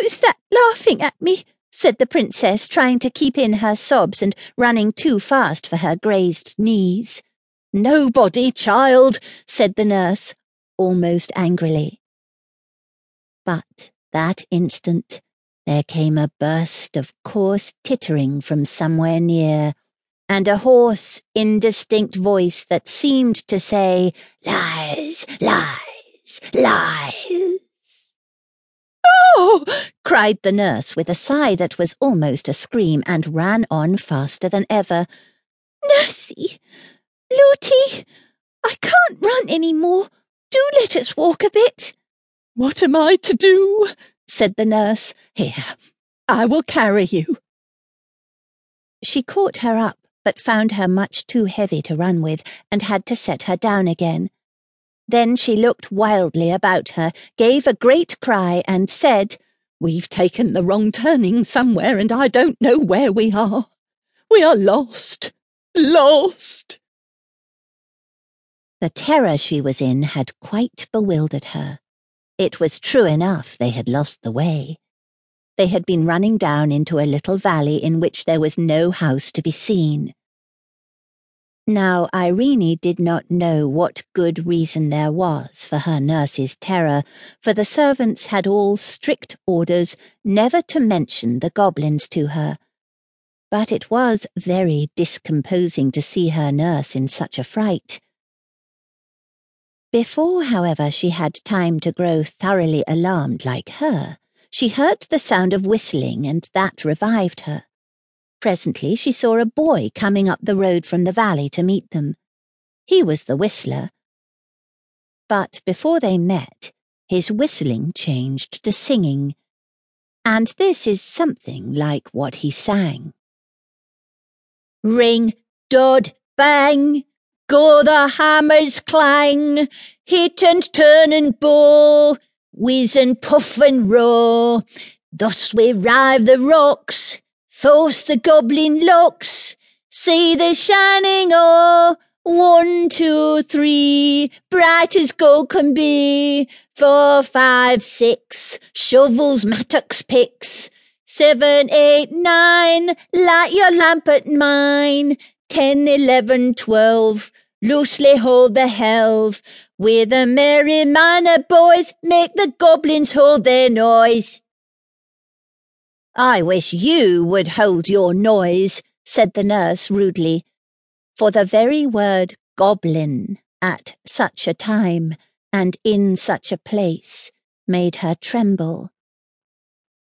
Who's that laughing at me? said the princess, trying to keep in her sobs and running too fast for her grazed knees. Nobody, child, said the nurse, almost angrily. But that instant there came a burst of coarse tittering from somewhere near, and a hoarse, indistinct voice that seemed to say, Lies, lies, lies. Cried the nurse with a sigh that was almost a scream and ran on faster than ever. Nursey, Lootie, I can't run any more. Do let us walk a bit. What am I to do? said the nurse. Here, I will carry you. She caught her up, but found her much too heavy to run with, and had to set her down again. Then she looked wildly about her, gave a great cry, and said, We've taken the wrong turning somewhere, and I don't know where we are. We are lost, lost. The terror she was in had quite bewildered her. It was true enough they had lost the way. They had been running down into a little valley in which there was no house to be seen. Now, Irene did not know what good reason there was for her nurse's terror, for the servants had all strict orders never to mention the goblins to her. But it was very discomposing to see her nurse in such a fright. Before, however, she had time to grow thoroughly alarmed like her, she heard the sound of whistling, and that revived her. Presently she saw a boy coming up the road from the valley to meet them. He was the whistler. But before they met, his whistling changed to singing, and this is something like what he sang. Ring, dod, bang! Go the hammers clang, hit and turn and bow, whiz and puff and roar, Thus we rive the rocks, force the goblin locks, see the shining ore. One, two, three, bright as gold can be. Four, five, six, shovels, mattocks, picks. Seven, eight, nine, light your lamp at mine. Ten, eleven, twelve, loosely hold the helve. With a merry manner, boys, make the goblins hold their noise. I wish you would hold your noise, said the nurse rudely, for the very word goblin at such a time and in such a place made her tremble